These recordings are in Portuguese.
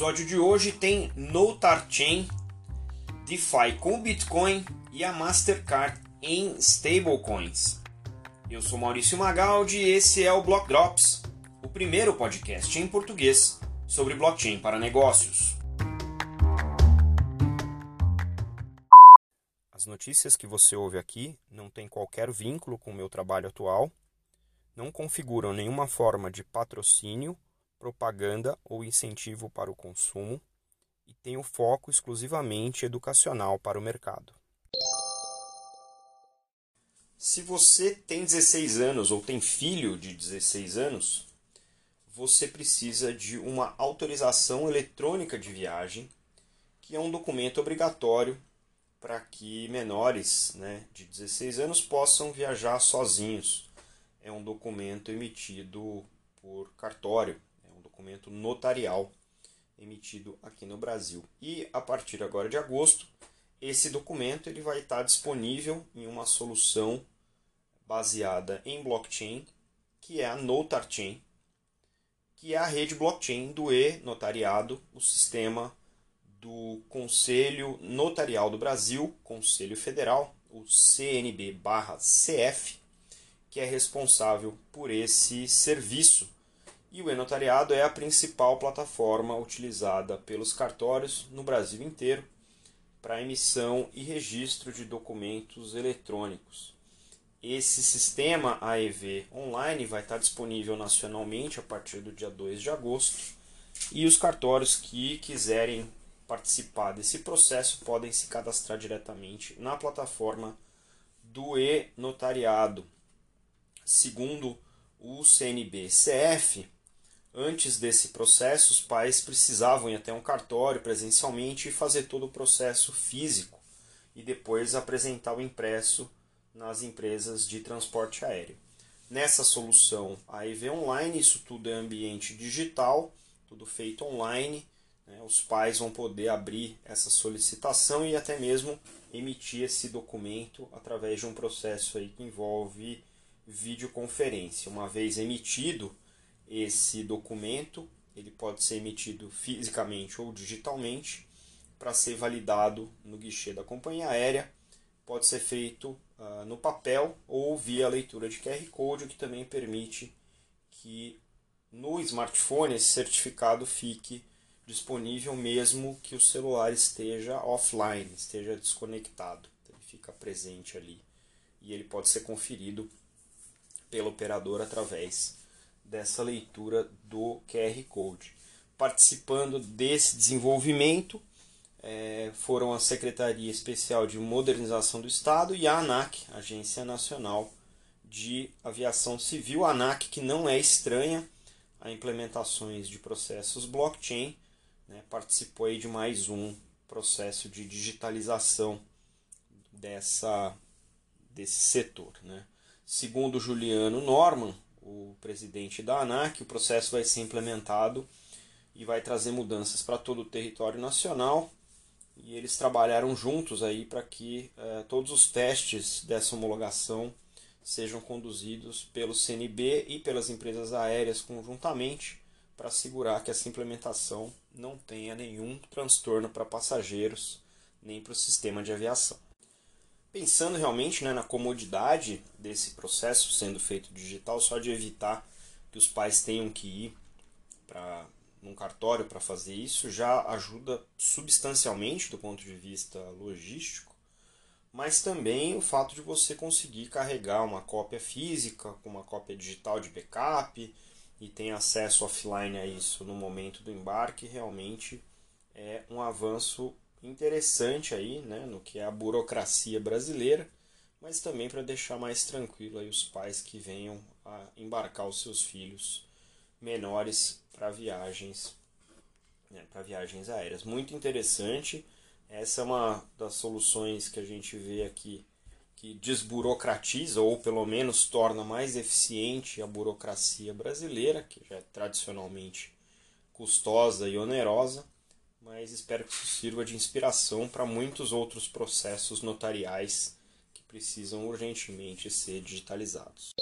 episódio de hoje tem Notar Chain, DeFi com Bitcoin e a Mastercard em stablecoins. Eu sou Maurício Magaldi e esse é o Block Drops, o primeiro podcast em português sobre blockchain para negócios. As notícias que você ouve aqui não têm qualquer vínculo com o meu trabalho atual, não configuram nenhuma forma de patrocínio, propaganda ou incentivo para o consumo e têm o foco exclusivamente educacional para o mercado. Se você tem 16 anos ou tem filho de 16 anos, você precisa de uma autorização eletrônica de viagem, que é um documento obrigatório para que menores né, de 16 anos possam viajar sozinhos. É um documento emitido por cartório, um documento notarial emitido aqui no Brasil. E a partir agora de agosto, esse documento ele vai estar disponível em uma solução baseada em blockchain, que é a Notar Chain, que é a rede blockchain do e-notariado, o sistema do Conselho Notarial do Brasil, Conselho Federal, o CNB/CF, que é responsável por esse serviço. E o e-notariado é a principal plataforma utilizada pelos cartórios no Brasil inteiro para emissão e registro de documentos eletrônicos. Esse sistema AEV online vai estar disponível nacionalmente a partir do dia 2 de agosto e os cartórios que quiserem participar desse processo podem se cadastrar diretamente na plataforma do e-notariado. Segundo o CNB-CF, antes desse processo, os pais precisavam ir até um cartório presencialmente e fazer todo o processo físico e depois apresentar o impresso nas empresas de transporte aéreo. Nessa solução AEV Online, isso tudo é ambiente digital, tudo feito online né? Os pais vão poder abrir essa solicitação e até mesmo emitir esse documento através de um processo aí que envolve videoconferência. Uma vez emitido esse documento, ele pode ser emitido fisicamente ou digitalmente para ser validado no guichê da companhia aérea. Pode ser feito uh, no papel ou via leitura de QR Code, o que também permite que no smartphone esse certificado fique disponível mesmo que o celular esteja offline, esteja desconectado. Ele fica presente ali e ele pode ser conferido pelo operador através dessa leitura do QR Code. Participando desse desenvolvimento é, foram a Secretaria Especial de Modernização do Estado e a ANAC, Agência Nacional de Aviação Civil, a ANAC que não é estranha a implementações de processos blockchain, né, participou aí de mais um processo de digitalização dessa, desse setor. Né. Segundo Juliano Norman, o presidente da ANAC, o processo vai ser implementado e vai trazer mudanças para todo o território nacional. E eles trabalharam juntos aí para que eh, todos os testes dessa homologação sejam conduzidos pelo CNB e pelas empresas aéreas conjuntamente para assegurar que essa implementação não tenha nenhum transtorno para passageiros nem para o sistema de aviação. Pensando realmente né, na comodidade desse processo sendo feito digital, só de evitar que os pais tenham que ir para num cartório para fazer isso já ajuda substancialmente do ponto de vista logístico, mas também o fato de você conseguir carregar uma cópia física com uma cópia digital de backup e tem acesso offline a isso no momento do embarque, realmente é um avanço interessante aí, né, no que é a burocracia brasileira, mas também para deixar mais tranquilo aí os pais que venham a embarcar os seus filhos menores para viagens, né, para viagens aéreas. Muito interessante. Essa é uma das soluções que a gente vê aqui que desburocratiza ou pelo menos torna mais eficiente a burocracia brasileira, que já é tradicionalmente custosa e onerosa, mas espero que isso sirva de inspiração para muitos outros processos notariais que precisam urgentemente ser digitalizados.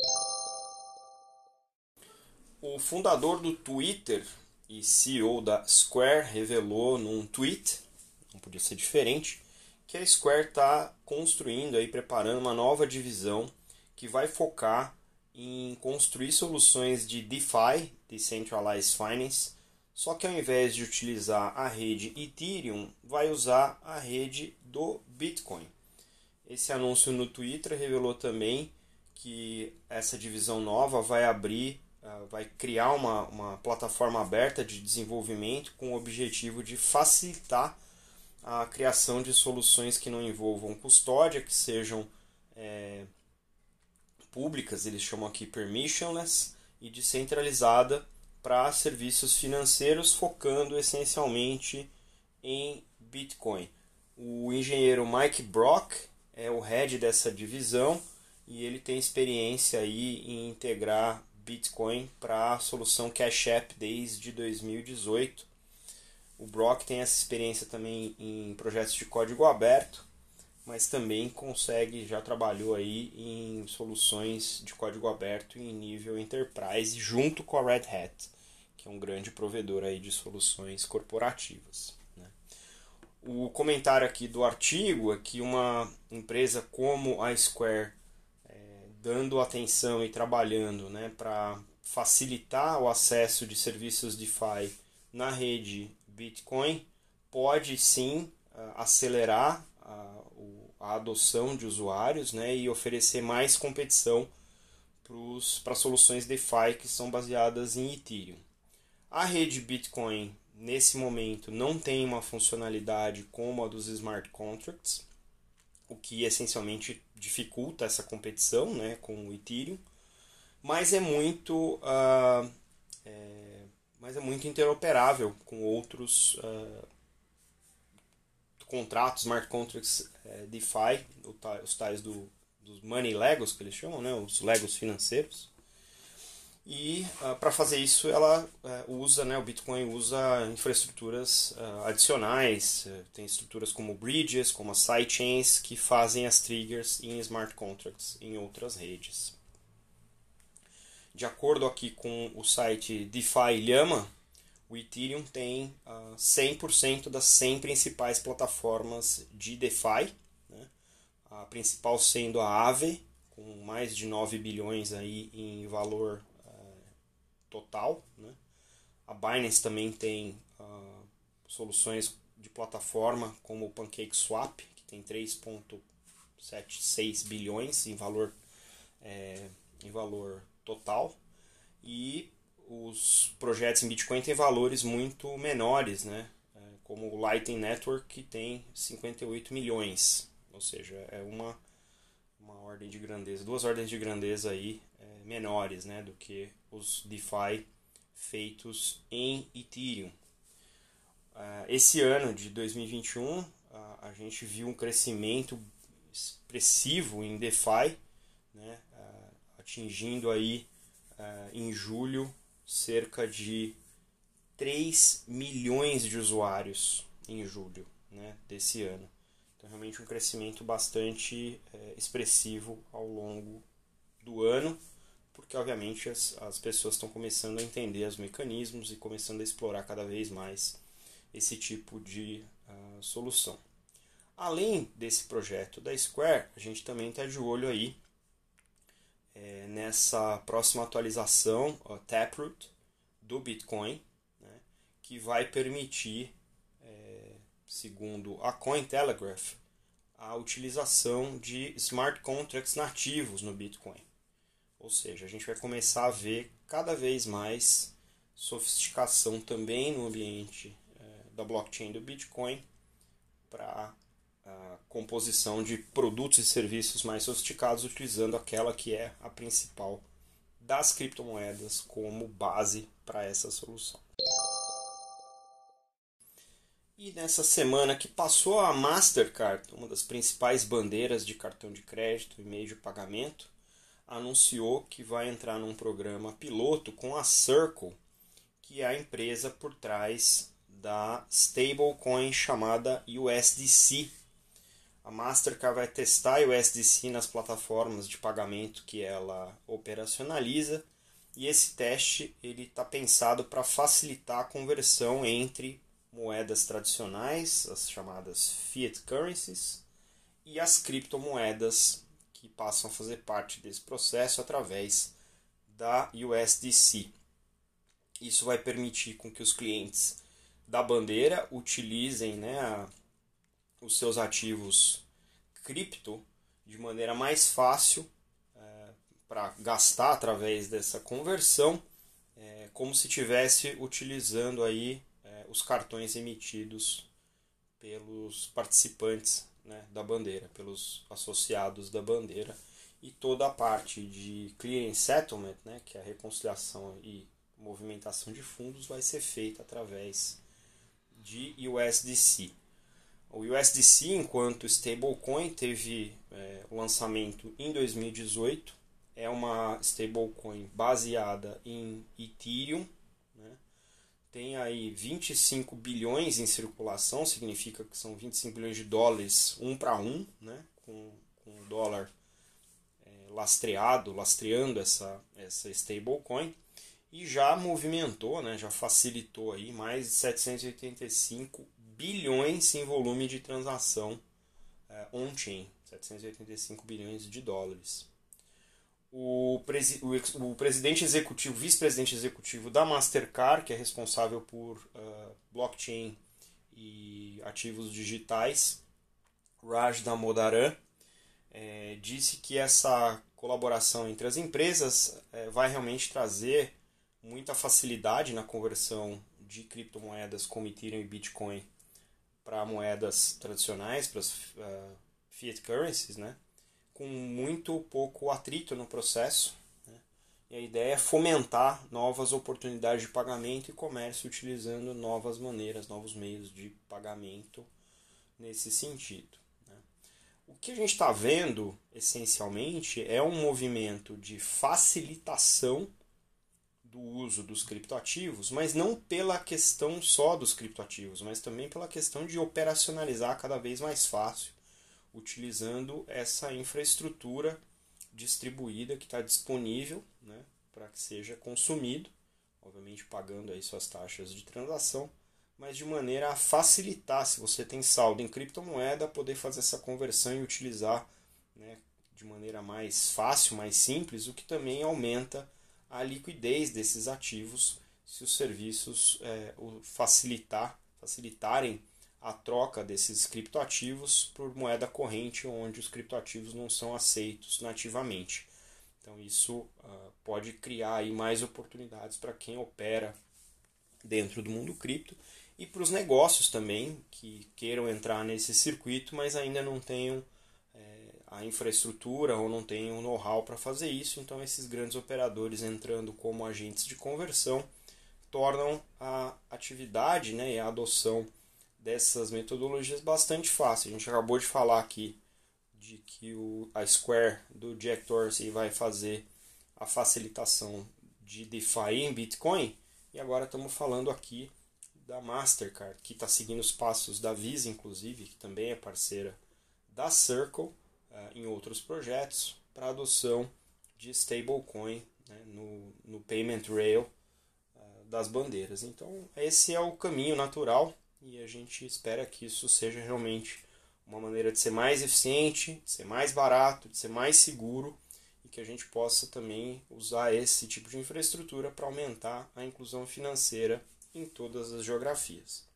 O fundador do Twitter, e CEO da Square, revelou num tweet, não podia ser diferente, que a Square está construindo aí, preparando uma nova divisão que vai focar em construir soluções de DeFi, Decentralized Finance, só que ao invés de utilizar a rede Ethereum, vai usar a rede do Bitcoin. Esse anúncio no Twitter revelou também que essa divisão nova vai abrir, ah, vai criar uma, uma plataforma aberta de desenvolvimento com o objetivo de facilitar a criação de soluções que não envolvam custódia, que sejam é, públicas, eles chamam aqui permissionless, e descentralizada para serviços financeiros, focando essencialmente em Bitcoin. O engenheiro Mike Brock é o head dessa divisão e ele tem experiência aí em integrar Bitcoin para a solução Cash App desde 2018. O Brock tem essa experiência também em projetos de código aberto mas também consegue, já trabalhou aí em soluções de código aberto em nível enterprise junto com a Red Hat, que é um grande provedor aí de soluções corporativas. Né? O comentário aqui do artigo é que uma empresa como a Square, é, dando atenção e trabalhando né, para facilitar o acesso de serviços DeFi na rede Bitcoin, pode sim acelerar a adoção de usuários né, e oferecer mais competição para soluções DeFi que são baseadas em Ethereum. A rede Bitcoin, nesse momento, não tem uma funcionalidade como a dos smart contracts, o que essencialmente dificulta essa competição né, com o Ethereum, mas é muito, uh, é, mas é muito interoperável com outros uh, contratos, smart contracts é, DeFi, os tais do, dos money legos que eles chamam, né, os legos financeiros. E uh, ah, para fazer isso ela uh, usa, né, o Bitcoin usa infraestruturas uh, adicionais, eh, tem estruturas como bridges, como as sidechains que fazem as triggers em smart contracts em outras redes. De acordo aqui com o site DeFi Llama, o Ethereum tem uh, ah, 100% das 100 principais plataformas de DeFi, né? a principal sendo a Aave, com mais de 9 bilhões aí em valor uh, total. Né? A Binance também tem uh, soluções de plataforma como o PancakeSwap, que tem 3,76 bilhões em valor, é, em valor total. E os projetos em Bitcoin têm valores muito menores, né? É, como o Lightning Network, que tem 58 milhões. Ou seja, é uma, uma ordem de grandeza, duas ordens de grandeza aí é, menores né, do que os DeFi feitos em Ethereum. Uh, esse ano de 2021, uh, a gente viu um crescimento expressivo em DeFi, né, uh, atingindo aí em julho cerca de 3 milhões de usuários em julho né, desse ano. Então, realmente um crescimento bastante é, expressivo ao longo do ano, porque obviamente as, as pessoas estão começando a entender os mecanismos e começando a explorar cada vez mais esse tipo de uh, solução. Além desse projeto da Square, a gente também está de olho aí nessa próxima atualização, o Taproot, do Bitcoin, né, que vai permitir, é, segundo a Cointelegraph, a utilização de smart contracts nativos no Bitcoin. Ou seja, a gente vai começar a ver cada vez mais sofisticação também no ambiente é, da blockchain do Bitcoin para a composição de produtos e serviços mais sofisticados utilizando aquela que é a principal das criptomoedas como base para essa solução. E nessa semana que passou a Mastercard, uma das principais bandeiras de cartão de crédito e meio de pagamento, anunciou que vai entrar num programa piloto com a Circle, que é a empresa por trás da stablecoin chamada USDC, a Mastercard vai testar o USDC nas plataformas de pagamento que ela operacionaliza e esse teste ele está pensado para facilitar a conversão entre moedas tradicionais, as chamadas fiat currencies, e as criptomoedas que passam a fazer parte desse processo através da USDC. Isso vai permitir com que os clientes da bandeira utilizem né, a, os seus ativos cripto de maneira mais fácil é, para gastar através dessa conversão, é, como se estivesse utilizando aí é, os cartões emitidos pelos participantes né, da bandeira, pelos associados da bandeira e toda a parte de clearing settlement, né, que é a reconciliação e movimentação de fundos, vai ser feita através de USDC. O USDC, enquanto stablecoin, teve é, lançamento em 2018. É uma stablecoin baseada em Ethereum. Né? Tem aí 25 bilhões em circulação, significa que são 25 bilhões de dólares um para um, né? com, com o dólar é, lastreado, lastreando essa, essa stablecoin. E já movimentou, né? já facilitou aí mais de 785 bilhões em volume de transação é, on-chain, 785 bilhões de dólares. O, presi o, o presidente executivo, vice-presidente executivo da Mastercard, que é responsável por uh, blockchain e ativos digitais, Raj Damodaran, é, disse que essa colaboração entre as empresas é, vai realmente trazer muita facilidade na conversão de criptomoedas como Ethereum e Bitcoin para moedas tradicionais, para as uh, fiat currencies, né? com muito pouco atrito no processo. Né? E a ideia é fomentar novas oportunidades de pagamento e comércio utilizando novas maneiras, novos meios de pagamento nesse sentido. Né? O que a gente está vendo, essencialmente, é um movimento de facilitação do uso dos criptoativos, mas não pela questão só dos criptoativos, mas também pela questão de operacionalizar cada vez mais fácil, utilizando essa infraestrutura distribuída que está disponível né, para que seja consumido, obviamente pagando aí suas taxas de transação, mas de maneira a facilitar, se você tem saldo em criptomoeda, poder fazer essa conversão e utilizar né, de maneira mais fácil, mais simples, o que também aumenta a liquidez desses ativos se os serviços é, facilitar, facilitarem a troca desses criptoativos por moeda corrente, onde os criptoativos não são aceitos nativamente. Então isso uh, pode criar aí mais oportunidades para quem opera dentro do mundo cripto e para os negócios também que queiram entrar nesse circuito, mas ainda não tenham a infraestrutura ou não tem o know-how para fazer isso, então esses grandes operadores entrando como agentes de conversão tornam a atividade né, e a adoção dessas metodologias bastante fácil. A gente acabou de falar aqui de que o, a Square do Jack Dorsey vai fazer a facilitação de DeFi em Bitcoin e agora estamos falando aqui da Mastercard, que está seguindo os passos da Visa, inclusive, que também é parceira da Circle em outros projetos para adoção de stablecoin né, no, no payment rail uh, das bandeiras. Então, esse é o caminho natural e a gente espera que isso seja realmente uma maneira de ser mais eficiente, de ser mais barato, de ser mais seguro e que a gente possa também usar esse tipo de infraestrutura para aumentar a inclusão financeira em todas as geografias.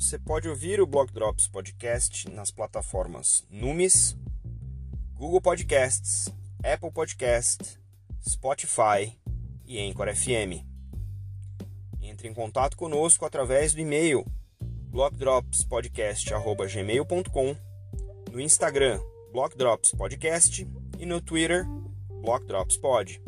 Você pode ouvir o Block Drops Podcast nas plataformas Numis, Google Podcasts, Apple Podcast, Spotify e Anchor FM. Entre em contato conosco através do e-mail blockdropspodcast@gmail.com, no Instagram Blockdrops Podcast e no Twitter Blockdropspod.